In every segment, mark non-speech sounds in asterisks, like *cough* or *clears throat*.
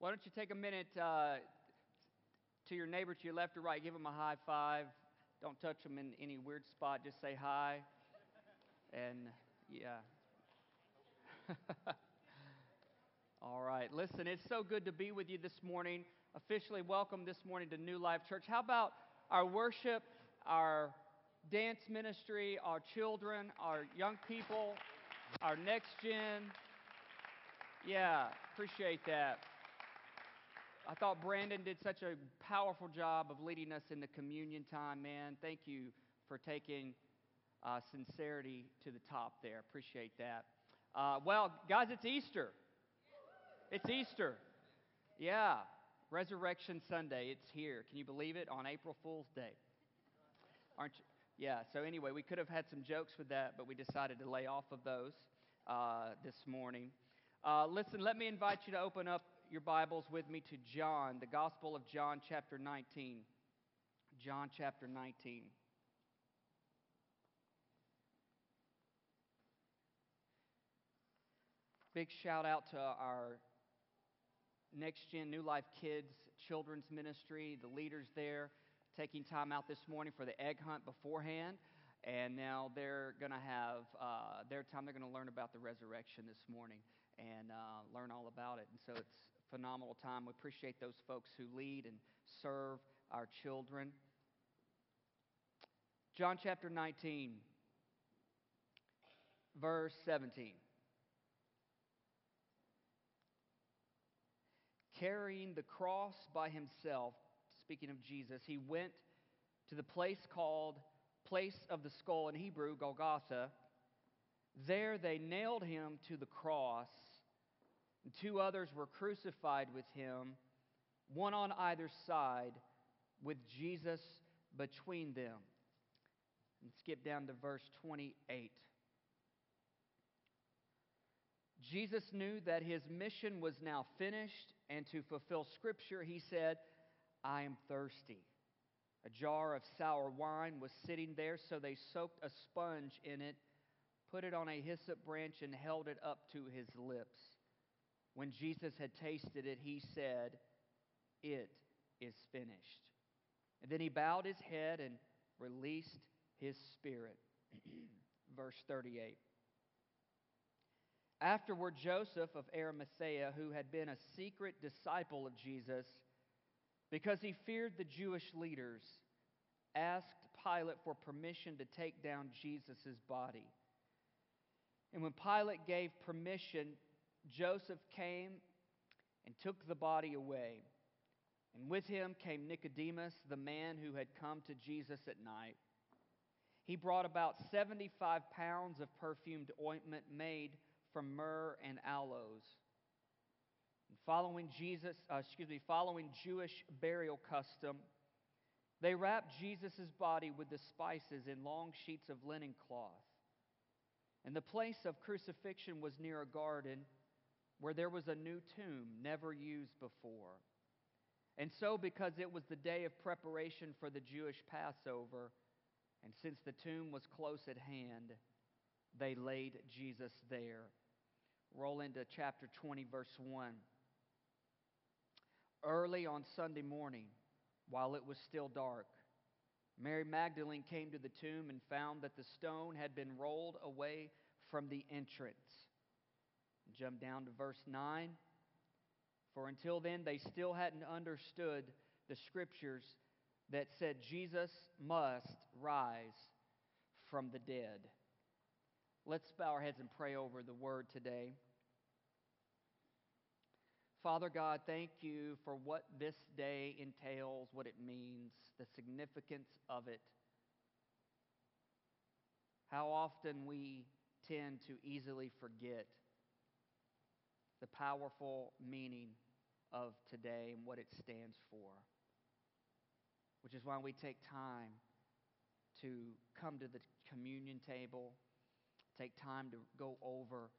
Why don't you take a minute uh, to your neighbor to your left or right, give them a high five. Don't touch them in any weird spot, just say hi. And yeah. *laughs* All right, listen, it's so good to be with you this morning. Officially welcome this morning to New Life Church. How about our worship, our dance ministry, our children, our young people, our next gen? Yeah, appreciate that. I thought Brandon did such a powerful job of leading us in the communion time, man. Thank you for taking uh, sincerity to the top there. Appreciate that. Uh, well, guys, it's Easter. It's Easter. Yeah, Resurrection Sunday. It's here. Can you believe it? On April Fool's Day. Aren't you? Yeah, so anyway, we could have had some jokes with that, but we decided to lay off of those uh, this morning. Uh, listen, let me invite you to open up your Bibles with me to John, the Gospel of John, chapter 19. John, chapter 19. Big shout out to our Next Gen New Life Kids Children's Ministry, the leaders there, taking time out this morning for the egg hunt beforehand. And now they're going to have uh, their time. They're going to learn about the resurrection this morning and uh, learn all about it. And so it's phenomenal time. We appreciate those folks who lead and serve our children. John chapter 19, verse 17. Carrying the cross by himself, speaking of Jesus, he went to the place called Place of the Skull in Hebrew, Golgotha. There they nailed him to the cross two others were crucified with him, one on either side, with Jesus between them. And skip down to verse 28. Jesus knew that his mission was now finished, and to fulfill Scripture, he said, I am thirsty. A jar of sour wine was sitting there, so they soaked a sponge in it, put it on a hyssop branch, and held it up to his lips. When Jesus had tasted it, he said, It is finished. And then he bowed his head and released his spirit. *clears throat* Verse 38. Afterward, Joseph of Arimathea, who had been a secret disciple of Jesus, because he feared the Jewish leaders, asked Pilate for permission to take down Jesus' body. And when Pilate gave permission, Joseph came and took the body away. And with him came Nicodemus, the man who had come to Jesus at night. He brought about 75 pounds of perfumed ointment made from myrrh and aloes. And following Jesus, uh, excuse me, following Jewish burial custom, they wrapped Jesus' body with the spices in long sheets of linen cloth. And the place of crucifixion was near a garden where there was a new tomb never used before. And so, because it was the day of preparation for the Jewish Passover, and since the tomb was close at hand, they laid Jesus there. Roll into chapter 20, verse 1. Early on Sunday morning, while it was still dark, Mary Magdalene came to the tomb and found that the stone had been rolled away from the entrance. Jump down to verse 9. For until then, they still hadn't understood the scriptures that said Jesus must rise from the dead. Let's bow our heads and pray over the word today. Father God, thank you for what this day entails, what it means, the significance of it. How often we tend to easily forget the powerful meaning of today and what it stands for. Which is why we take time to come to the communion table, take time to go over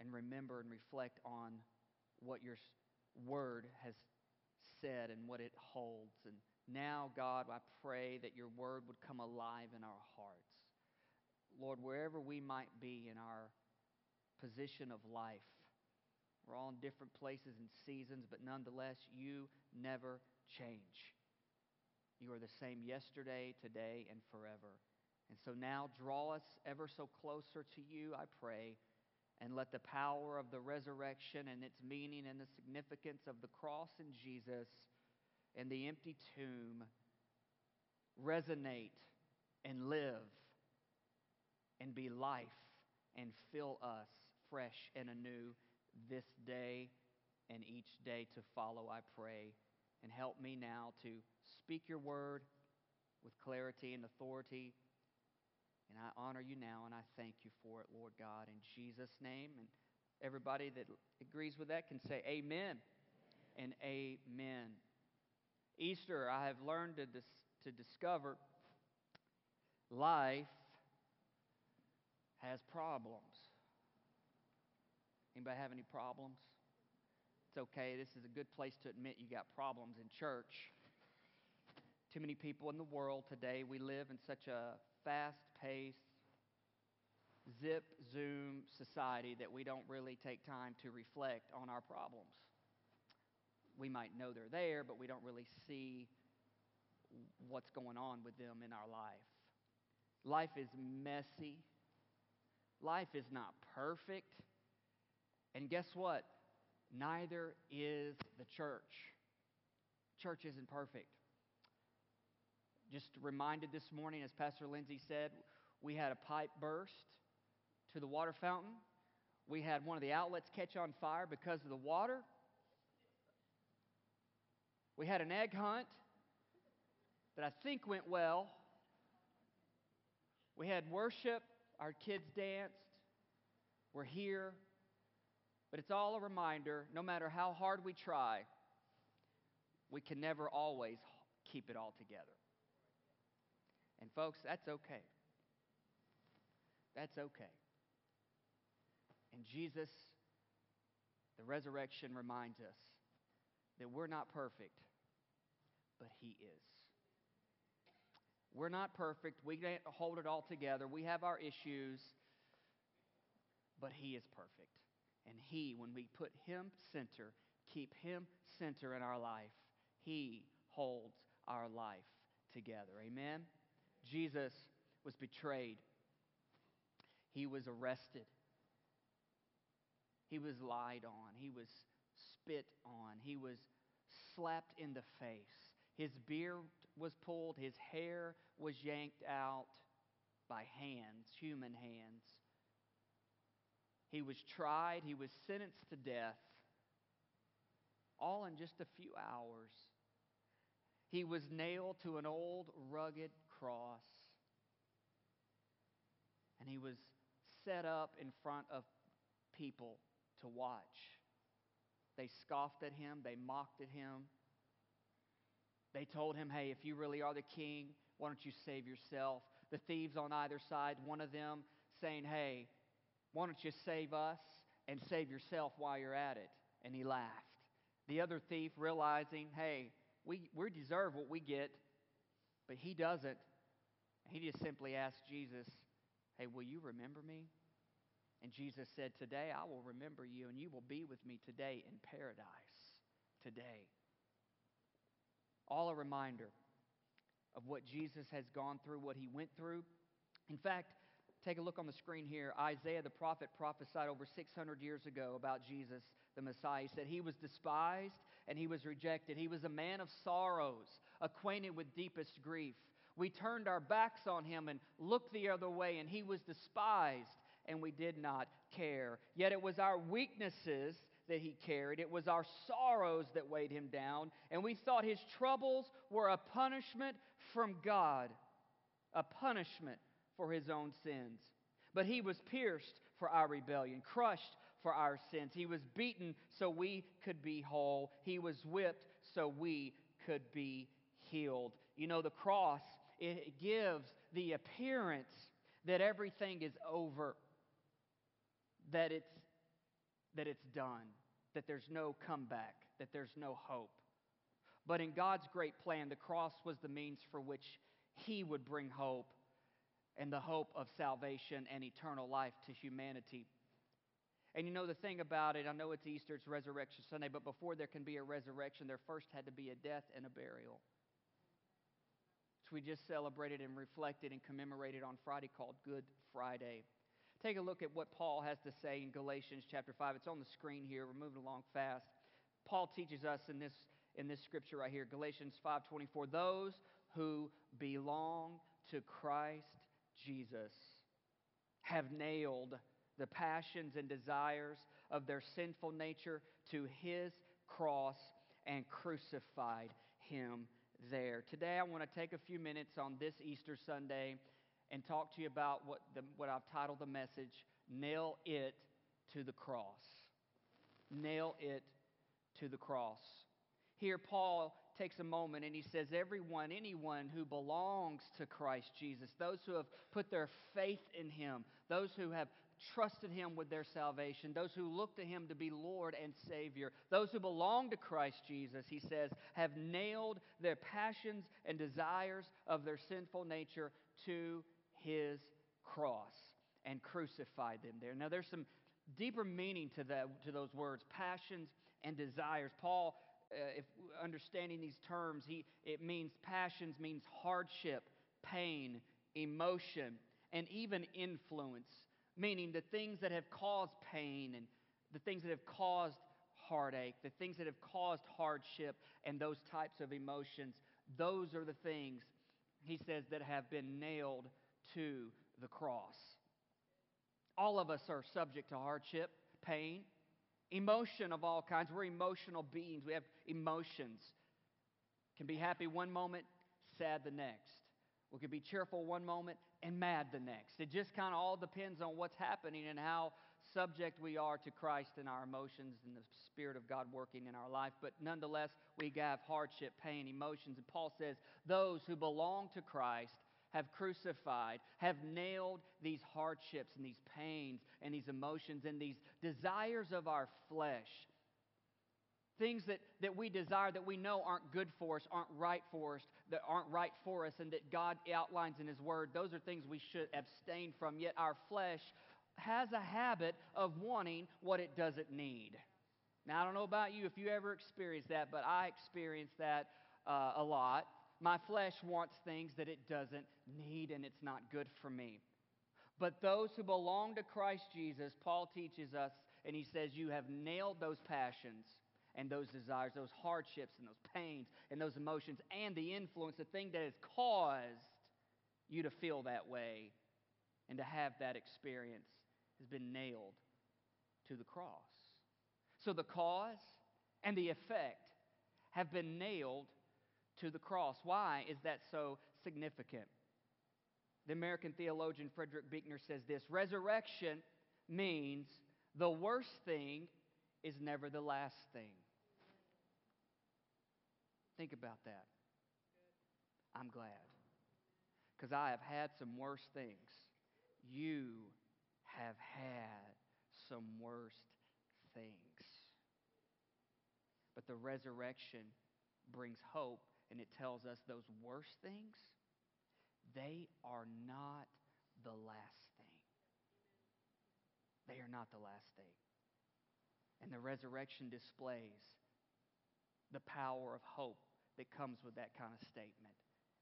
and remember and reflect on what your word has said and what it holds. And now, God, I pray that your word would come alive in our hearts. Lord, wherever we might be in our position of life, We're all in different places and seasons, but nonetheless, you never change. You are the same yesterday, today, and forever. And so now draw us ever so closer to you, I pray, and let the power of the resurrection and its meaning and the significance of the cross in Jesus and the empty tomb resonate and live and be life and fill us fresh and anew this day and each day to follow, I pray. And help me now to speak your word with clarity and authority. And I honor you now and I thank you for it, Lord God, in Jesus' name. And everybody that agrees with that can say amen and amen. Easter, I have learned to, dis- to discover life has problems. Anybody have any problems? It's okay. This is a good place to admit you got problems in church. Too many people in the world today, we live in such a fast paced, zip, zoom society that we don't really take time to reflect on our problems. We might know they're there, but we don't really see what's going on with them in our life. Life is messy. Life is not perfect. And guess what? Neither is the church. Church isn't perfect. Just reminded this morning, as Pastor Lindsay said, we had a pipe burst to the water fountain. We had one of the outlets catch on fire because of the water. We had an egg hunt that I think went well. We had worship, our kids danced. We're here. But it's all a reminder no matter how hard we try, we can never always keep it all together. And, folks, that's okay. That's okay. And Jesus, the resurrection reminds us that we're not perfect, but He is. We're not perfect. We can't hold it all together. We have our issues, but He is perfect. And He, when we put Him center, keep Him center in our life, He holds our life together. Amen? Jesus was betrayed, He was arrested, He was lied on, He was spit on, He was slapped in the face. His beard was pulled, his hair was yanked out by hands, human hands. He was tried, he was sentenced to death, all in just a few hours. He was nailed to an old rugged cross, and he was set up in front of people to watch. They scoffed at him, they mocked at him. They told him, Hey, if you really are the king, why don't you save yourself? The thieves on either side, one of them saying, Hey, why don't you save us and save yourself while you're at it? And he laughed. The other thief, realizing, Hey, we, we deserve what we get, but he doesn't. He just simply asked Jesus, Hey, will you remember me? And Jesus said, Today I will remember you, and you will be with me today in paradise. Today all a reminder of what Jesus has gone through, what he went through. In fact, take a look on the screen here. Isaiah the prophet prophesied over 600 years ago about Jesus, the Messiah. He said, He was despised and he was rejected. He was a man of sorrows, acquainted with deepest grief. We turned our backs on him and looked the other way, and he was despised, and we did not care. Yet it was our weaknesses that he carried. It was our sorrows that weighed him down. And we thought his troubles were a punishment from God, a punishment for his own sins. But he was pierced for our rebellion, crushed for our sins. He was beaten so we could be whole. He was whipped so we could be healed. You know, the cross, it gives the appearance that everything is over, that it's, that it's done that there's no comeback, that there's no hope. But in God's great plan, the cross was the means for which He would bring hope and the hope of salvation and eternal life to humanity. And you know the thing about it, I know it's Easter, it's Resurrection Sunday, but before there can be a resurrection, there first had to be a death and a burial. Which we just celebrated and reflected and commemorated on Friday called Good Friday. Take a look at what Paul has to say in Galatians chapter 5. It's on the screen here. We're moving along fast. Paul teaches us in this, in this scripture right here, Galatians 5.24, those who belong to Christ Jesus have nailed the passions and desires of their sinful nature to his cross and crucified him there. Today, I want to take a few minutes on this Easter Sunday and talk to you about what, the, what I've titled the message Nail It to the Cross. Nail It to the Cross. Here, Paul takes a moment and he says, Everyone, anyone who belongs to Christ Jesus, those who have put their faith in him, those who have trusted him with their salvation, those who look to him to be Lord and Savior, those who belong to Christ Jesus, he says, have nailed their passions and desires of their sinful nature to his cross and crucified them there. Now, there's some deeper meaning to, that, to those words passions and desires. Paul, uh, if understanding these terms, he, it means passions means hardship, pain, emotion, and even influence, meaning the things that have caused pain and the things that have caused heartache, the things that have caused hardship, and those types of emotions. Those are the things, he says, that have been nailed to the cross. All of us are subject to hardship, pain, emotion of all kinds. We're emotional beings. We have emotions. Can be happy one moment, sad the next. We can be cheerful one moment and mad the next. It just kind of all depends on what's happening and how subject we are to Christ and our emotions and the Spirit of God working in our life. But nonetheless, we have hardship, pain, emotions. And Paul says, those who belong to Christ have crucified, have nailed these hardships and these pains and these emotions and these desires of our flesh. Things that, that we desire that we know aren't good for us, aren't right for us, that aren't right for us, and that God outlines in His Word. Those are things we should abstain from. Yet our flesh has a habit of wanting what it doesn't need. Now, I don't know about you if you ever experienced that, but I experienced that uh, a lot. My flesh wants things that it doesn't need, and it's not good for me. But those who belong to Christ Jesus, Paul teaches us, and he says, You have nailed those passions and those desires, those hardships and those pains and those emotions, and the influence, the thing that has caused you to feel that way and to have that experience has been nailed to the cross. So the cause and the effect have been nailed to the cross. Why is that so significant? The American theologian Frederick Buechner says this Resurrection means the worst thing is never the last thing. Think about that. I'm glad. Because I have had some worse things. You have had some worst things. But the resurrection brings hope and it tells us those worst things, they are not the last thing. They are not the last thing. And the resurrection displays the power of hope that comes with that kind of statement.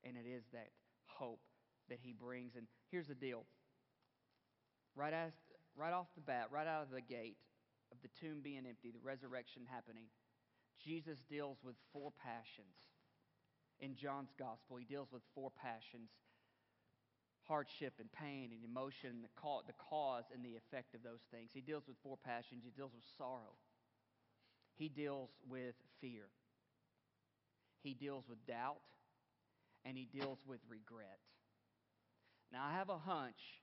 And it is that hope that he brings. And here's the deal right, as, right off the bat, right out of the gate of the tomb being empty, the resurrection happening, Jesus deals with four passions in John's gospel. He deals with four passions hardship and pain and emotion, the cause and the effect of those things. He deals with four passions. He deals with sorrow, he deals with fear, he deals with doubt, and he deals with regret. Now, I have a hunch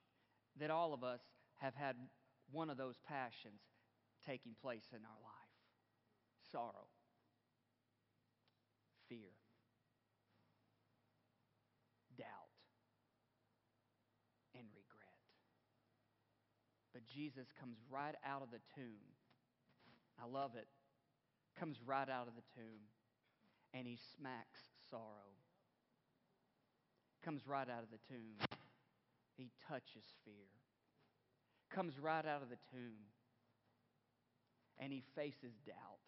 that all of us have had one of those passions taking place in our life sorrow, fear. Jesus comes right out of the tomb. I love it. Comes right out of the tomb and he smacks sorrow. Comes right out of the tomb. He touches fear. Comes right out of the tomb and he faces doubt.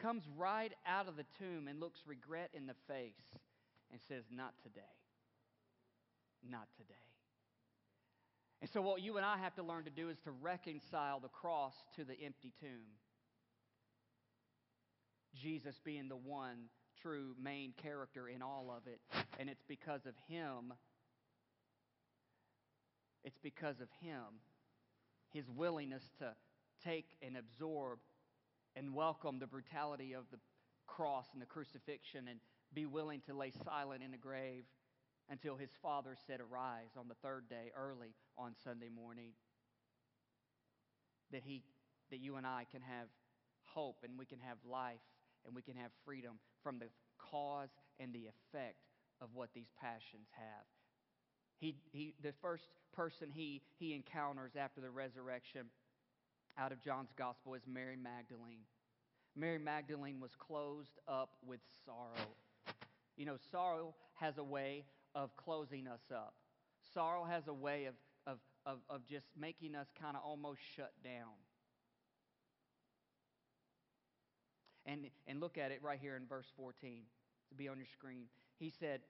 Comes right out of the tomb and looks regret in the face and says, Not today. Not today. And so, what you and I have to learn to do is to reconcile the cross to the empty tomb. Jesus being the one true main character in all of it. And it's because of him. It's because of him, his willingness to take and absorb and welcome the brutality of the cross and the crucifixion and be willing to lay silent in the grave until his father said, Arise on the third day, early on Sunday morning. That, he, that you and I can have hope and we can have life and we can have freedom from the cause and the effect of what these passions have. He, he, the first person he, he encounters after the resurrection out of John's gospel is Mary Magdalene. Mary Magdalene was closed up with sorrow. You know, sorrow has a way of closing us up. Sorrow has a way of, of, of, of just making us kind of almost shut down. And, and look at it right here in verse 14 to be on your screen. He said,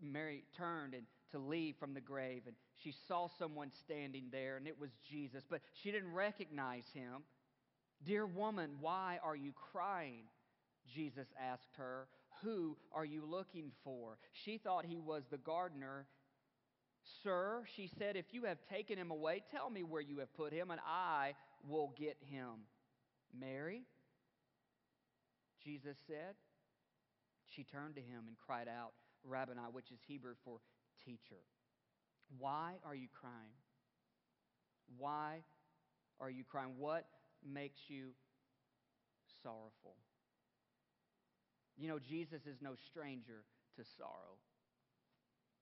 Mary turned and to leave from the grave, and she saw someone standing there, and it was Jesus, but she didn't recognize him. Dear woman, why are you crying? Jesus asked her. Who are you looking for? She thought he was the gardener. Sir, she said, if you have taken him away, tell me where you have put him, and I will get him. Mary, Jesus said. She turned to him and cried out, Rabboni, which is Hebrew for teacher. Why are you crying? Why are you crying? What makes you sorrowful? You know, Jesus is no stranger to sorrow.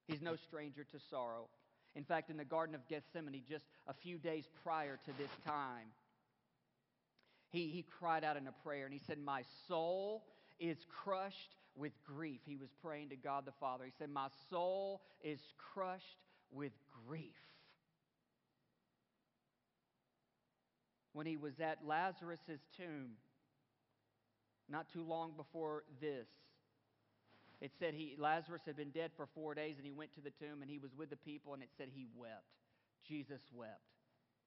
He's no stranger to sorrow. In fact, in the Garden of Gethsemane, just a few days prior to this time, he, he cried out in a prayer and he said, My soul is crushed with grief. He was praying to God the Father. He said, My soul is crushed with grief. When he was at Lazarus' tomb, not too long before this, it said he, Lazarus had been dead for four days and he went to the tomb and he was with the people and it said he wept. Jesus wept.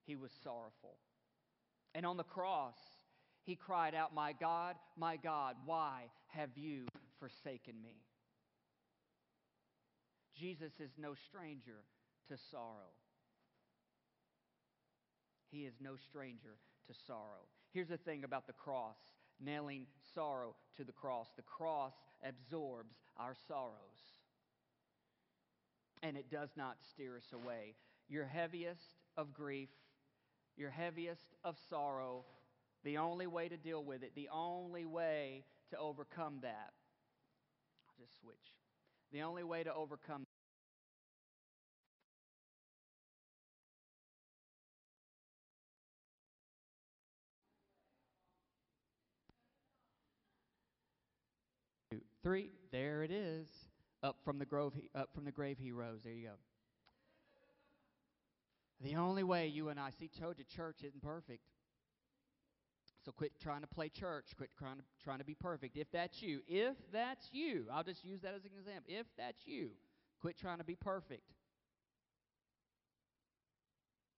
He was sorrowful. And on the cross, he cried out, My God, my God, why have you forsaken me? Jesus is no stranger to sorrow. He is no stranger to sorrow. Here's the thing about the cross nailing sorrow to the cross the cross absorbs our sorrows, and it does not steer us away. Your heaviest of grief, your heaviest of sorrow the only way to deal with it, the only way to overcome that, I'll just switch. The only way to overcome three. There it is. Up from the grove, up from the grave he rose. There you go. The only way you and I see told you church isn't perfect. So quit trying to play church. Quit trying to, trying to be perfect. If that's you, if that's you, I'll just use that as an example. If that's you, quit trying to be perfect.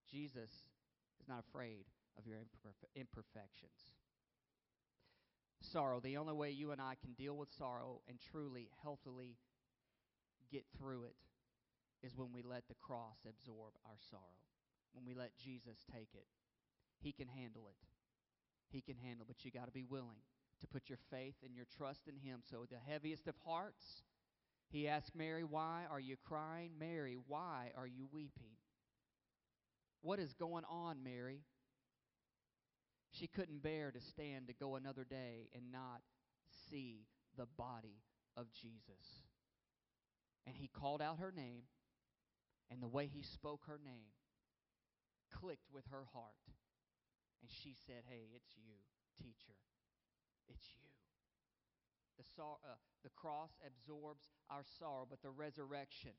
Jesus is not afraid of your imperfections. Sorrow, the only way you and I can deal with sorrow and truly, healthily get through it is when we let the cross absorb our sorrow, when we let Jesus take it. He can handle it he can handle. But you got to be willing to put your faith and your trust in him. So, the heaviest of hearts, he asked Mary, Why are you crying? Mary, why are you weeping? What is going on, Mary? She couldn't bear to stand to go another day and not see the body of Jesus. And he called out her name, and the way he spoke her name clicked with her heart. And she said, Hey, it's you, teacher. It's you. The, sor- uh, the cross absorbs our sorrow, but the resurrection,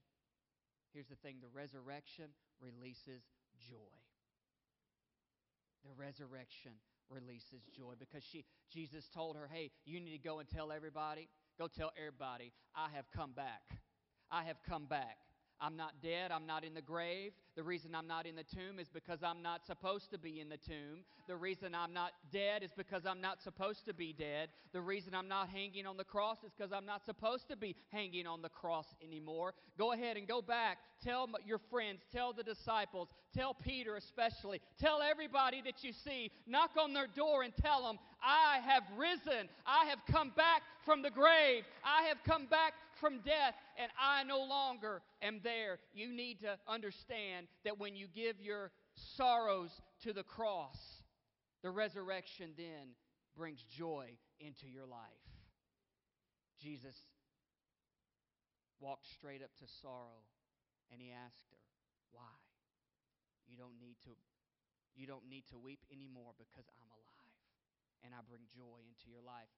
here's the thing the resurrection releases joy. The resurrection releases joy because she Jesus told her, "Hey, you need to go and tell everybody. Go tell everybody I have come back. I have come back. I'm not dead. I'm not in the grave. The reason I'm not in the tomb is because I'm not supposed to be in the tomb. The reason I'm not dead is because I'm not supposed to be dead. The reason I'm not hanging on the cross is because I'm not supposed to be hanging on the cross anymore. Go ahead and go back. Tell your friends, tell the disciples, tell Peter especially, tell everybody that you see. Knock on their door and tell them, I have risen. I have come back from the grave. I have come back from death, and I no longer am there. You need to understand that when you give your sorrows to the cross, the resurrection then brings joy into your life. Jesus walked straight up to sorrow and he asked her, "Why? You don't need to you don't need to weep anymore because I'm alive and I bring joy into your life."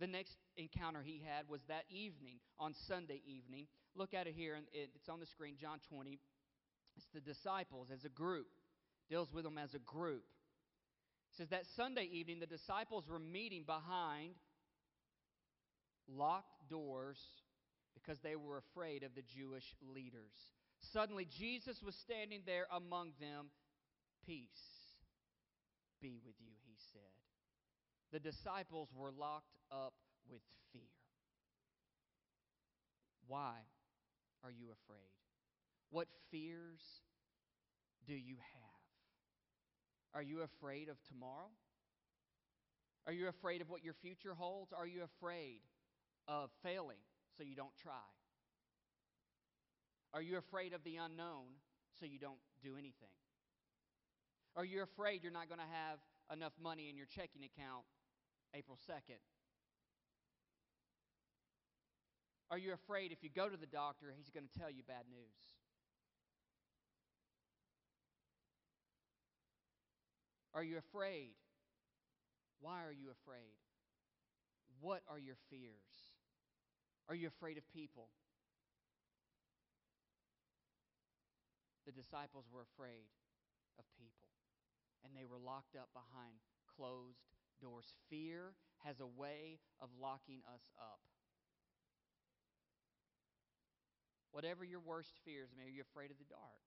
The next encounter he had was that evening, on Sunday evening. Look at it here, and it's on the screen, John 20. It's the disciples as a group, deals with them as a group. It says that Sunday evening, the disciples were meeting behind locked doors because they were afraid of the Jewish leaders. Suddenly, Jesus was standing there among them. Peace be with you, the disciples were locked up with fear. Why are you afraid? What fears do you have? Are you afraid of tomorrow? Are you afraid of what your future holds? Are you afraid of failing so you don't try? Are you afraid of the unknown so you don't do anything? Are you afraid you're not going to have enough money in your checking account April 2nd? Are you afraid if you go to the doctor, he's going to tell you bad news? Are you afraid? Why are you afraid? What are your fears? Are you afraid of people? The disciples were afraid of people, and they were locked up behind closed doors. Fear has a way of locking us up. Whatever your worst fears, maybe you're afraid of the dark.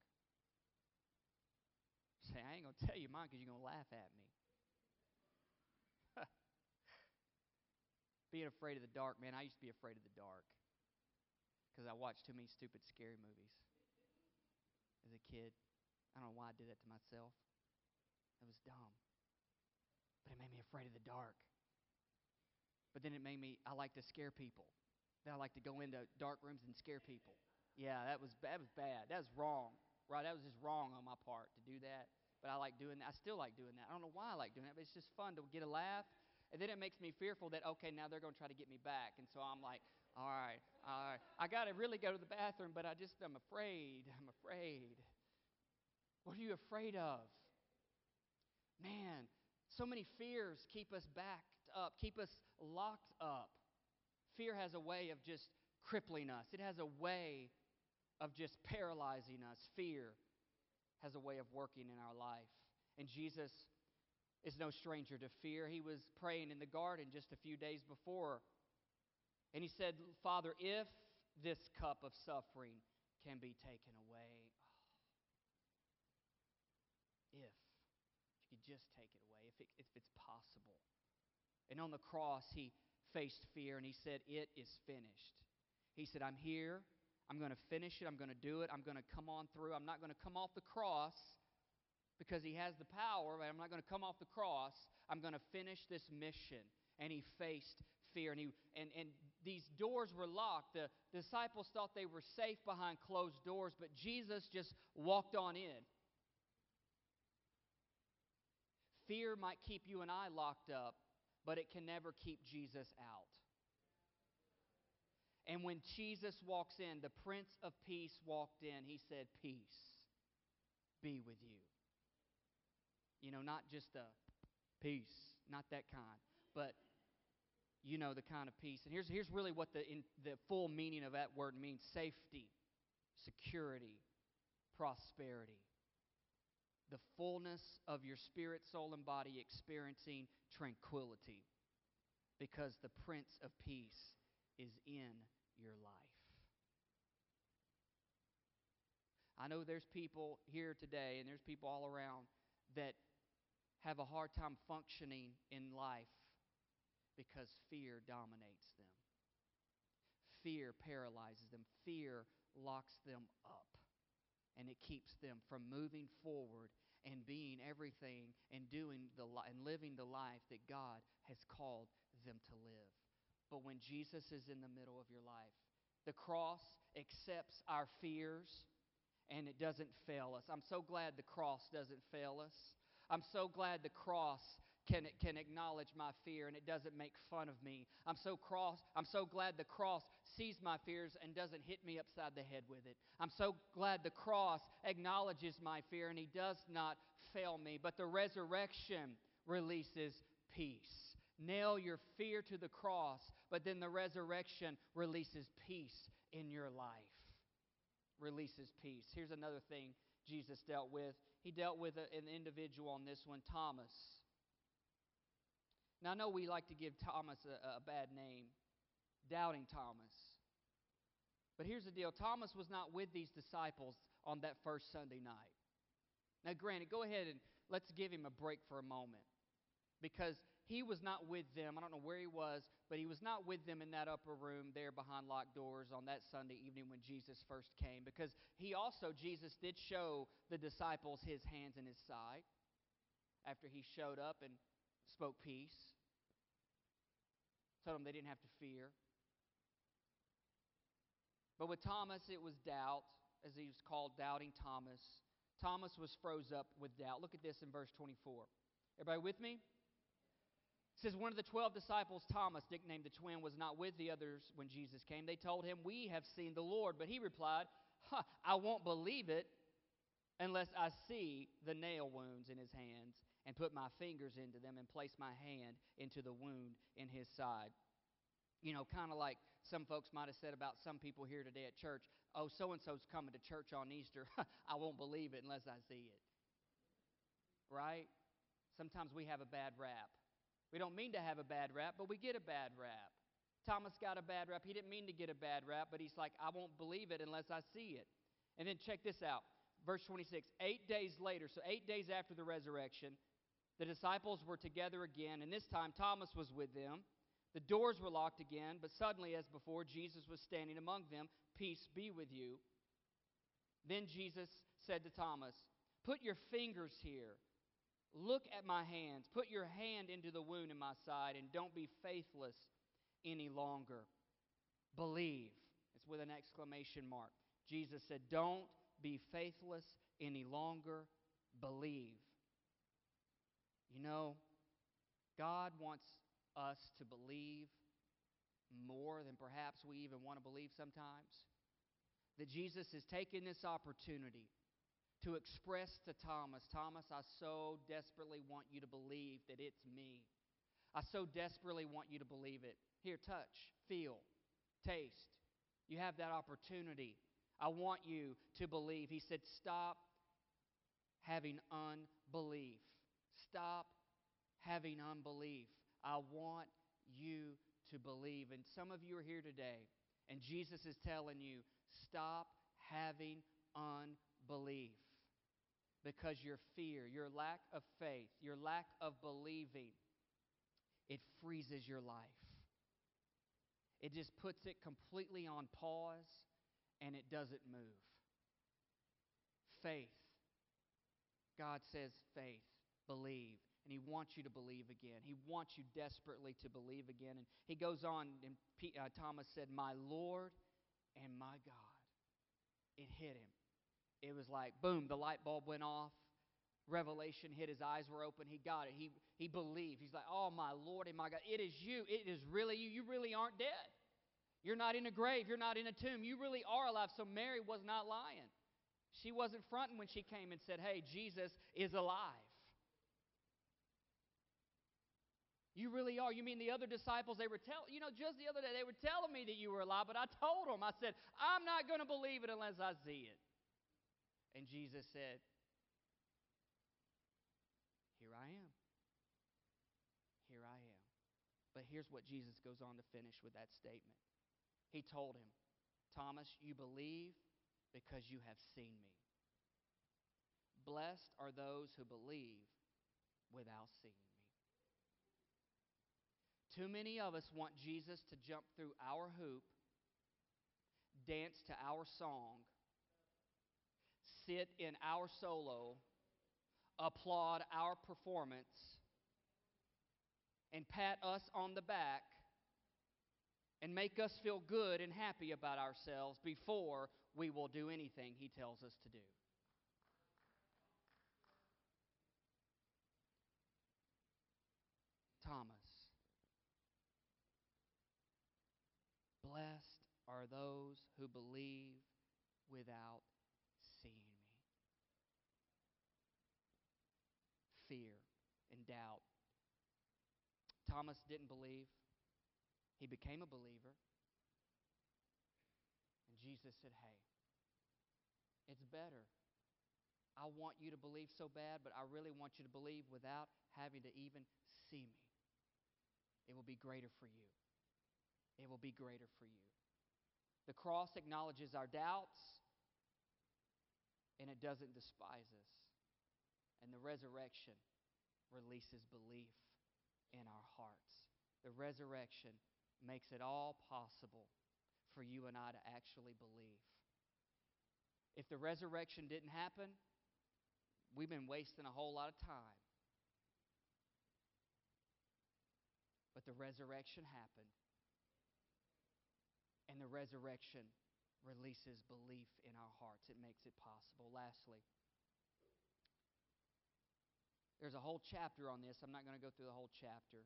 Say, I ain't going to tell you mine because you're going to laugh at me. *laughs* Being afraid of the dark, man, I used to be afraid of the dark because I watched too many stupid, scary movies as a kid. I don't know why I did that to myself. It was dumb but it made me afraid of the dark. But then it made me, I like to scare people. Then I like to go into dark rooms and scare people. Yeah, that was, that was bad. That was wrong, right? That was just wrong on my part to do that. But I like doing that. I still like doing that. I don't know why I like doing that, but it's just fun to get a laugh. And then it makes me fearful that, okay, now they're going to try to get me back. And so I'm like, all right, all right. I got to really go to the bathroom, but I just, I'm afraid. I'm afraid. What are you afraid of? Man, so many fears keep us backed up, keep us locked up. Fear has a way of just crippling us, it has a way of just paralyzing us. Fear has a way of working in our life. And Jesus is no stranger to fear. He was praying in the garden just a few days before. And he said, Father, if this cup of suffering can be taken away, oh, if, if you could just take it if, it, if it's possible. And on the cross, he faced fear and he said, It is finished. He said, I'm here. I'm going to finish it. I'm going to do it. I'm going to come on through. I'm not going to come off the cross because he has the power, but I'm not going to come off the cross. I'm going to finish this mission. And he faced fear. And, he, and, and these doors were locked. The disciples thought they were safe behind closed doors, but Jesus just walked on in. Fear might keep you and I locked up, but it can never keep Jesus out. And when Jesus walks in, the Prince of Peace walked in, he said, Peace be with you. You know, not just a peace, not that kind, but you know the kind of peace. And here's, here's really what the, in, the full meaning of that word means safety, security, prosperity. The fullness of your spirit, soul, and body experiencing tranquility because the Prince of Peace is in your life. I know there's people here today, and there's people all around that have a hard time functioning in life because fear dominates them. Fear paralyzes them. Fear locks them up. And it keeps them from moving forward and being everything and doing the li- and living the life that God has called them to live. But when Jesus is in the middle of your life, the cross accepts our fears and it doesn't fail us. I'm so glad the cross doesn't fail us. I'm so glad the cross can, can acknowledge my fear and it doesn't make fun of me. I'm so cross, I'm so glad the cross sees my fears and doesn't hit me upside the head with it. I'm so glad the cross acknowledges my fear and he does not fail me. But the resurrection releases peace. Nail your fear to the cross, but then the resurrection releases peace in your life. Releases peace. Here's another thing Jesus dealt with. He dealt with an individual on this one, Thomas. Now, I know we like to give Thomas a, a bad name, doubting Thomas. But here's the deal Thomas was not with these disciples on that first Sunday night. Now, granted, go ahead and let's give him a break for a moment because he was not with them. I don't know where he was, but he was not with them in that upper room there behind locked doors on that Sunday evening when Jesus first came because he also, Jesus did show the disciples his hands and his side after he showed up and spoke peace, told them they didn't have to fear. But with Thomas, it was doubt, as he was called Doubting Thomas. Thomas was froze up with doubt. Look at this in verse 24. Everybody with me? It says, One of the twelve disciples, Thomas, nicknamed the twin, was not with the others when Jesus came. They told him, We have seen the Lord. But he replied, I won't believe it unless I see the nail wounds in his hands and put my fingers into them and place my hand into the wound in his side. You know, kind of like some folks might have said about some people here today at church oh, so and so's coming to church on Easter. *laughs* I won't believe it unless I see it. Right? Sometimes we have a bad rap. We don't mean to have a bad rap, but we get a bad rap. Thomas got a bad rap. He didn't mean to get a bad rap, but he's like, I won't believe it unless I see it. And then check this out. Verse 26 Eight days later, so eight days after the resurrection, the disciples were together again, and this time Thomas was with them. The doors were locked again, but suddenly, as before, Jesus was standing among them. Peace be with you. Then Jesus said to Thomas, Put your fingers here. Look at my hands. Put your hand into the wound in my side, and don't be faithless any longer. Believe. It's with an exclamation mark. Jesus said, Don't be faithless any longer. Believe. You know, God wants us to believe more than perhaps we even want to believe sometimes. That Jesus is taking this opportunity to express to Thomas, Thomas, I so desperately want you to believe that it's me. I so desperately want you to believe it. Here, touch, feel, taste. You have that opportunity. I want you to believe. He said, Stop having unbelief. Stop having unbelief. I want you to believe. And some of you are here today, and Jesus is telling you stop having unbelief because your fear, your lack of faith, your lack of believing, it freezes your life. It just puts it completely on pause and it doesn't move. Faith. God says faith, believe. And he wants you to believe again. He wants you desperately to believe again. And he goes on, and P, uh, Thomas said, My Lord and my God. It hit him. It was like, boom, the light bulb went off. Revelation hit his eyes were open. He got it. He, he believed. He's like, Oh, my Lord and my God. It is you. It is really you. You really aren't dead. You're not in a grave. You're not in a tomb. You really are alive. So Mary was not lying. She wasn't fronting when she came and said, Hey, Jesus is alive. You really are. You mean the other disciples, they were telling, you know, just the other day, they were telling me that you were alive, but I told them, I said, I'm not going to believe it unless I see it. And Jesus said, Here I am. Here I am. But here's what Jesus goes on to finish with that statement. He told him, Thomas, you believe because you have seen me. Blessed are those who believe without seeing. Too many of us want Jesus to jump through our hoop, dance to our song, sit in our solo, applaud our performance, and pat us on the back and make us feel good and happy about ourselves before we will do anything He tells us to do. Thomas. Blessed are those who believe without seeing me. Fear and doubt. Thomas didn't believe. He became a believer. And Jesus said, Hey, it's better. I want you to believe so bad, but I really want you to believe without having to even see me. It will be greater for you. It will be greater for you. The cross acknowledges our doubts and it doesn't despise us. And the resurrection releases belief in our hearts. The resurrection makes it all possible for you and I to actually believe. If the resurrection didn't happen, we've been wasting a whole lot of time. But the resurrection happened. And the resurrection releases belief in our hearts. It makes it possible. Lastly, there's a whole chapter on this. I'm not going to go through the whole chapter.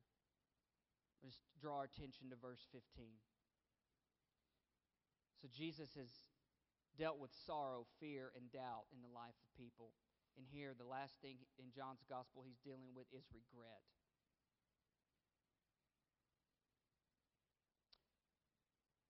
We'll just draw our attention to verse 15. So Jesus has dealt with sorrow, fear, and doubt in the life of people. And here, the last thing in John's gospel he's dealing with is regret.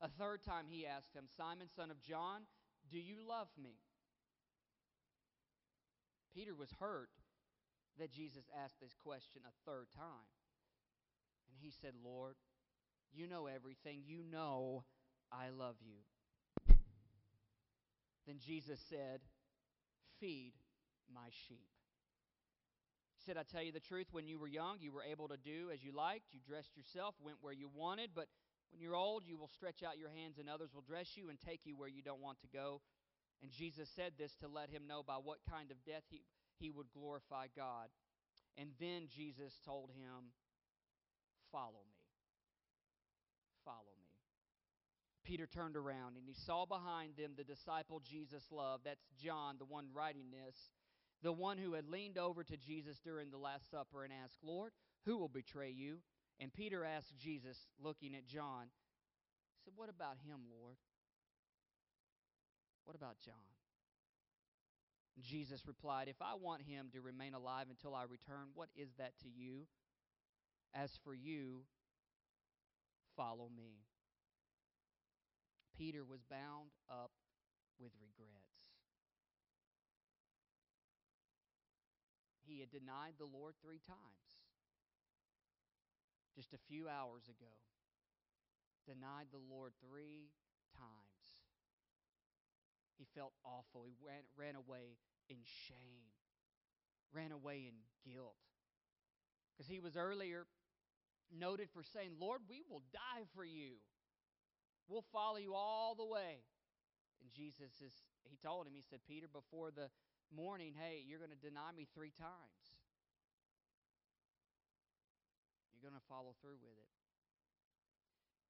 A third time he asked him, Simon, son of John, do you love me? Peter was hurt that Jesus asked this question a third time. And he said, Lord, you know everything. You know I love you. Then Jesus said, Feed my sheep. He said, I tell you the truth, when you were young, you were able to do as you liked. You dressed yourself, went where you wanted, but when you're old, you will stretch out your hands and others will dress you and take you where you don't want to go. And Jesus said this to let him know by what kind of death he, he would glorify God. And then Jesus told him, Follow me. Follow me. Peter turned around and he saw behind them the disciple Jesus loved. That's John, the one writing this, the one who had leaned over to Jesus during the Last Supper and asked, Lord, who will betray you? And Peter asked Jesus, looking at John, he said, What about him, Lord? What about John? Jesus replied, If I want him to remain alive until I return, what is that to you? As for you, follow me. Peter was bound up with regrets. He had denied the Lord three times just a few hours ago denied the Lord three times. He felt awful. He ran, ran away in shame, ran away in guilt. Because he was earlier noted for saying, Lord, we will die for you. We'll follow you all the way. And Jesus is, he told him, he said, Peter, before the morning, hey, you're going to deny me three times. Going to follow through with it.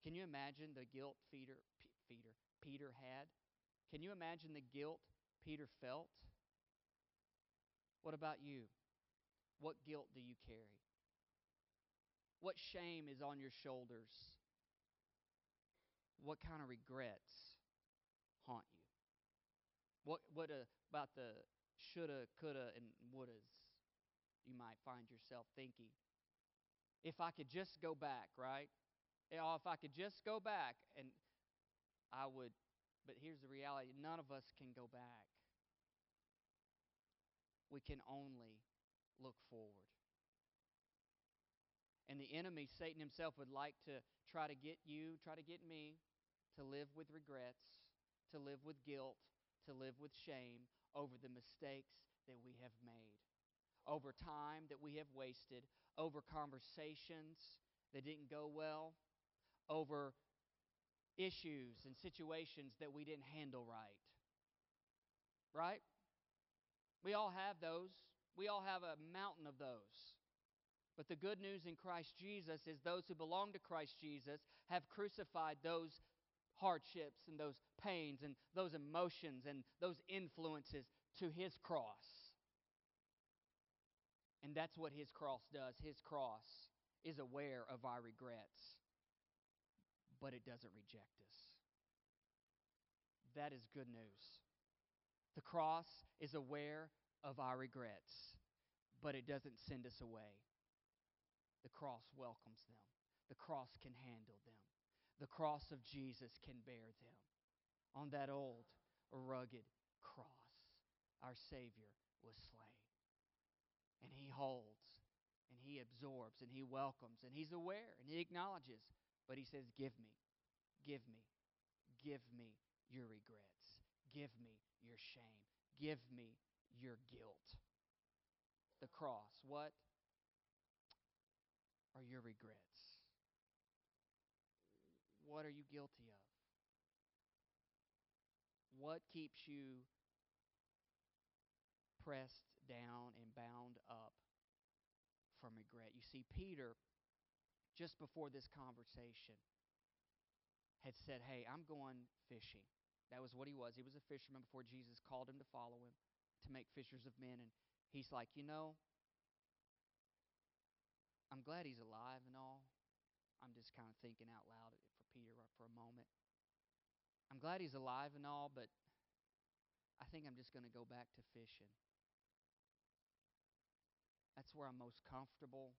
Can you imagine the guilt Peter, Peter, Peter had? Can you imagine the guilt Peter felt? What about you? What guilt do you carry? What shame is on your shoulders? What kind of regrets haunt you? What what about the shoulda, coulda, and wouldas you might find yourself thinking? If I could just go back, right? You if I could just go back, and I would. But here's the reality: none of us can go back. We can only look forward. And the enemy, Satan himself, would like to try to get you, try to get me to live with regrets, to live with guilt, to live with shame over the mistakes that we have made, over time that we have wasted, over conversations that didn't go well, over issues and situations that we didn't handle right. Right? We all have those. We all have a mountain of those. But the good news in Christ Jesus is those who belong to Christ Jesus have crucified those hardships and those pains and those emotions and those influences to his cross. And that's what his cross does. His cross is aware of our regrets, but it doesn't reject us. That is good news. The cross is aware of our regrets, but it doesn't send us away. The cross welcomes them. The cross can handle them. The cross of Jesus can bear them. On that old, rugged cross, our Savior was slain. And He holds, and He absorbs, and He welcomes, and He's aware, and He acknowledges. But He says, Give me, give me, give me your regrets. Give me your shame. Give me your guilt. The cross, what? are your regrets? What are you guilty of? What keeps you pressed down and bound up from regret? You see, Peter, just before this conversation, had said, Hey, I'm going fishing. That was what he was. He was a fisherman before Jesus called him to follow him, to make fishers of men. And he's like, You know, I'm glad he's alive and all. I'm just kind of thinking out loud for Peter for a moment. I'm glad he's alive and all, but I think I'm just going to go back to fishing. That's where I'm most comfortable.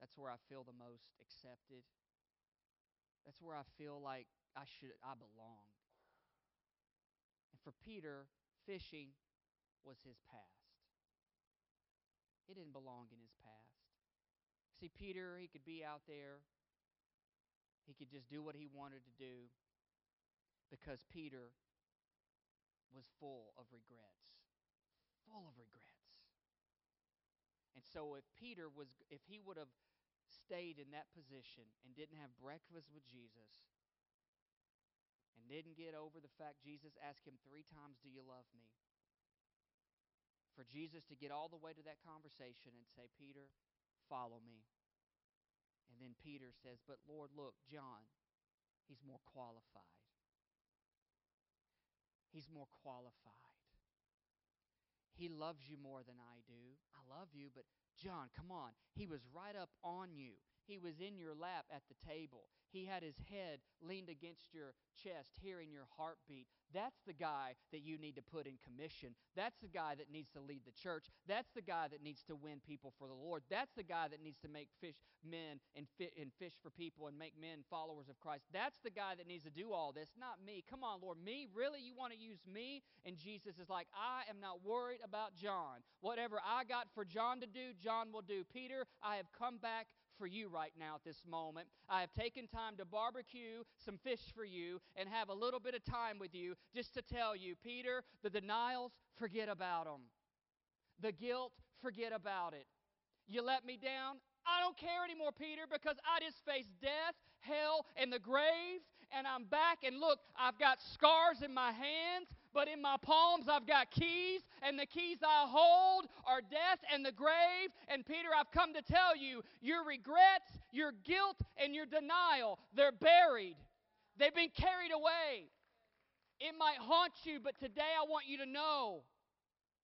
That's where I feel the most accepted. That's where I feel like I should I belong. And for Peter, fishing was his past. He didn't belong in his past. See, Peter, he could be out there, he could just do what he wanted to do because Peter was full of regrets. Full of regrets. And so if Peter was if he would have stayed in that position and didn't have breakfast with Jesus and didn't get over the fact Jesus asked him 3 times, "Do you love me?" For Jesus to get all the way to that conversation and say, "Peter, follow me. And then Peter says, But Lord, look, John, he's more qualified. He's more qualified. He loves you more than I do. I love you, but John, come on. He was right up on you. He was in your lap at the table. He had his head leaned against your chest, hearing your heartbeat. That's the guy that you need to put in commission. That's the guy that needs to lead the church. That's the guy that needs to win people for the Lord. That's the guy that needs to make fish men and, fish for people and make men followers of Christ. That's the guy that needs to do all this, not me. Come on, Lord, me? Really? You want to use me? And Jesus is like, I am not worried about John. Whatever I got for John to do, John will do. Peter, I have come back for you right now at this moment. I have taken time to barbecue some fish for you and have a little bit of time with you just to tell you, Peter, the denials, forget about them. The guilt, forget about it. You let me down? I don't care anymore, Peter, because I just faced death, hell, and the grave, and I'm back. And look, I've got scars in my hands, but in my palms I've got keys, and the keys I hold are death and the grave. And Peter, I've come to tell you your regrets, your guilt, and your denial, they're buried. They've been carried away. It might haunt you, but today I want you to know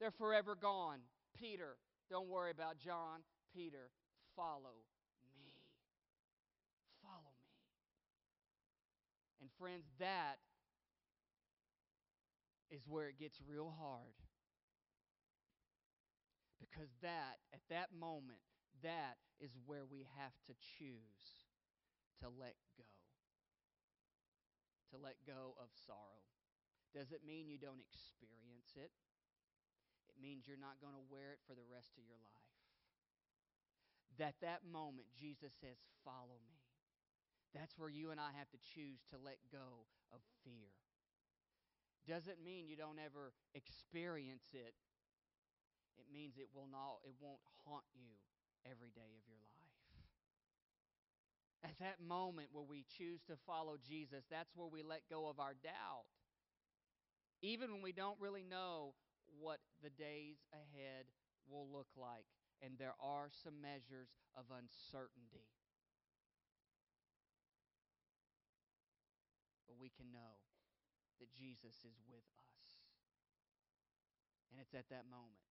they're forever gone. Peter, Don't worry about John, Peter. Follow me. Follow me. And friends, that is where it gets real hard. Because that, at that moment, that is where we have to choose to let go. To let go of sorrow. Does it mean you don't experience it? It means you're not going to wear it for the rest of your life. That that moment Jesus says, "Follow me." That's where you and I have to choose to let go of fear. Doesn't mean you don't ever experience it. It means it will not it won't haunt you every day of your life. At that moment where we choose to follow Jesus, that's where we let go of our doubt. Even when we don't really know what the days ahead will look like, and there are some measures of uncertainty. But we can know that Jesus is with us. And it's at that moment,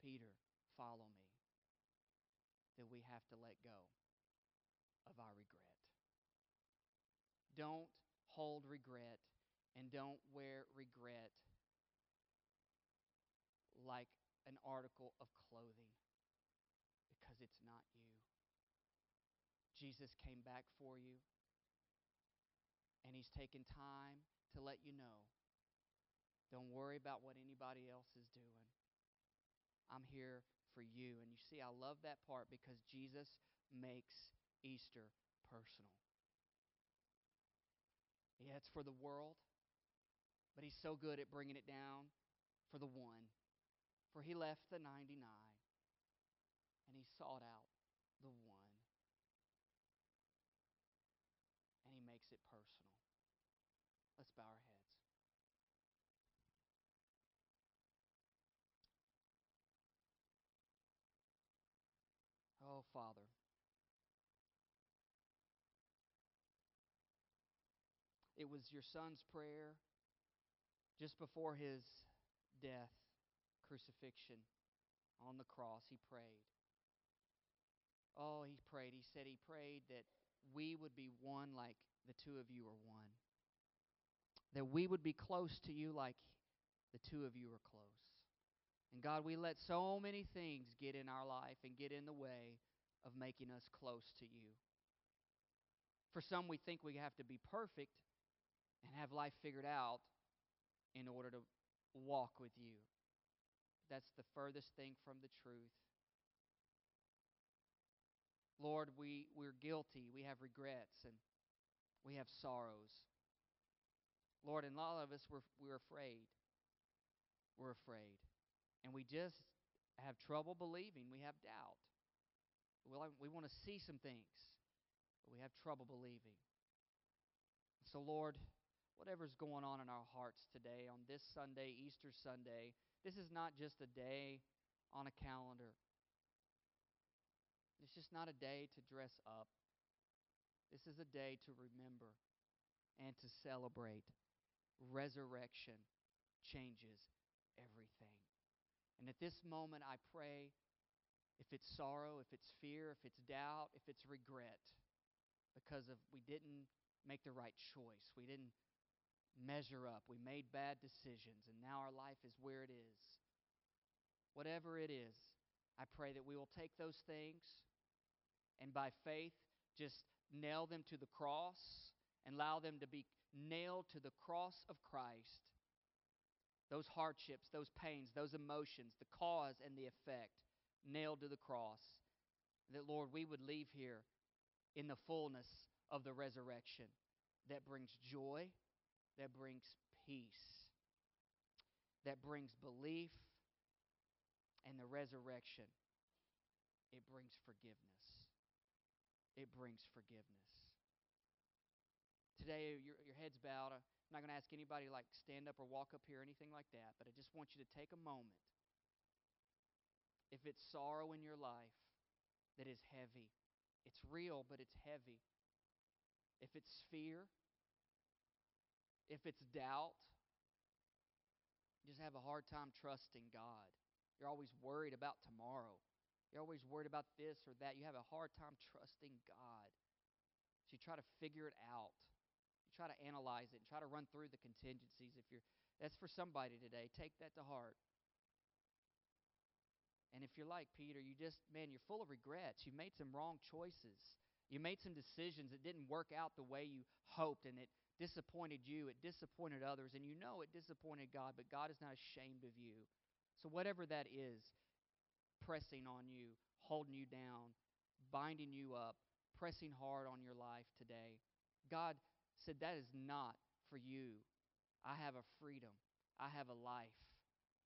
Peter, follow me, that we have to let go of our regret. Don't hold regret and don't wear regret like an article of clothing because it's not you. Jesus came back for you, and He's taken time to let you know. Don't worry about what anybody else is doing. I'm here for you. And you see, I love that part because Jesus makes Easter personal. Yeah, it's for the world, but He's so good at bringing it down for the one. For he left the 99 and he sought out the one. And he makes it personal. Let's bow our heads. Oh, Father. It was your son's prayer just before his death crucifixion, on the cross, he prayed. Oh, he prayed. He said he prayed that we would be one like the two of you are one. That we would be close to you like the two of you are close. And God, we let so many things get in our life and get in the way of making us close to you. For some, we think we have to be perfect and have life figured out in order to walk with you. That's the furthest thing from the truth. Lord, we, we're guilty. We have regrets and we have sorrows. Lord, and a lot of us, we're, we're afraid. We're afraid. And we just have trouble believing. We have doubt. Well, we want to see some things, but we have trouble believing. So, Lord, whatever's going on in our hearts today, on this Sunday, Easter Sunday, this is not just a day on a calendar. It's just not a day to dress up. This is a day to remember and to celebrate. Resurrection changes everything. And at this moment, I pray if it's sorrow, if it's fear, if it's doubt, if it's regret, because of we didn't make the right choice, we didn't measure up. We made bad decisions, and now our life is where it is. Whatever it is, I pray that we will take those things and by faith just nail them to the cross and allow them to be nailed to the cross of Christ. Those hardships, those pains, those emotions, the cause and the effect nailed to the cross. That, Lord, we would leave here in the fullness of the resurrection that brings joy that brings peace, that brings belief, and the resurrection. It brings forgiveness. It brings forgiveness. Today, your, your head's bowed. I'm not going to ask anybody like stand up or walk up here or anything like that, but I just want you to take a moment. If it's sorrow in your life that is heavy, it's real, but it's heavy. If it's fear, if it's doubt, you just have a hard time trusting God. You're always worried about tomorrow. You're always worried about this or that. You have a hard time trusting God. So you try to figure it out. You try to analyze it and try to run through the contingencies. If you're that's for somebody today. Take that to heart. And if you're like Peter, you just, man, you're full of regrets. You made some wrong choices. You made some decisions that didn't work out the way you hoped, and it disappointed you. It disappointed others, and you know it disappointed God, but God is not ashamed of you. So, whatever that is, pressing on you, holding you down, binding you up, pressing hard on your life today, God said, That is not for you. I have a freedom. I have a life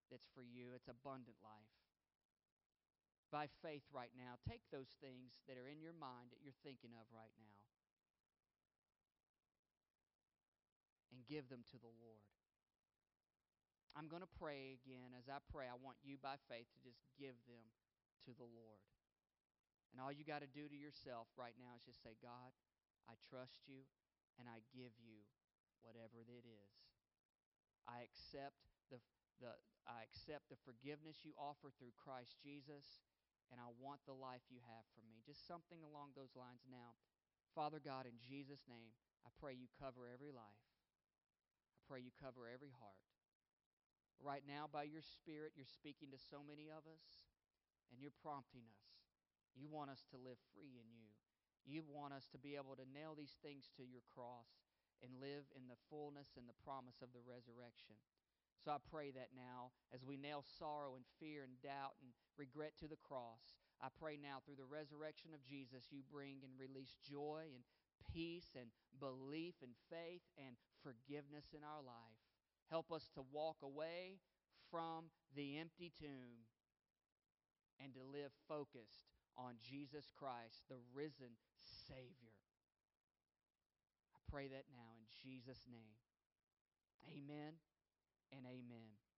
that's for you. It's abundant life by faith right now. Take those things that are in your mind that you're thinking of right now and give them to the Lord. I'm going to pray again. As I pray, I want you by faith to just give them to the Lord. And all you got to do to yourself right now is just say, God, I trust you and I give you whatever it is. I accept the, the, I accept the forgiveness you offer through Christ Jesus and I want the life you have for me. Just something along those lines now. Father God, in Jesus' name, I pray you cover every life. I pray you cover every heart. Right now, by your Spirit, you're speaking to so many of us, and you're prompting us. You want us to live free in you. You want us to be able to nail these things to your cross and live in the fullness and the promise of the resurrection. So I pray that now, as we nail sorrow and fear and doubt and regret to the cross, I pray now through the resurrection of Jesus, you bring and release joy and peace and belief and faith and forgiveness in our life. Help us to walk away from the empty tomb and to live focused on Jesus Christ, the risen Savior. I pray that now in Jesus' name. Amen and amen.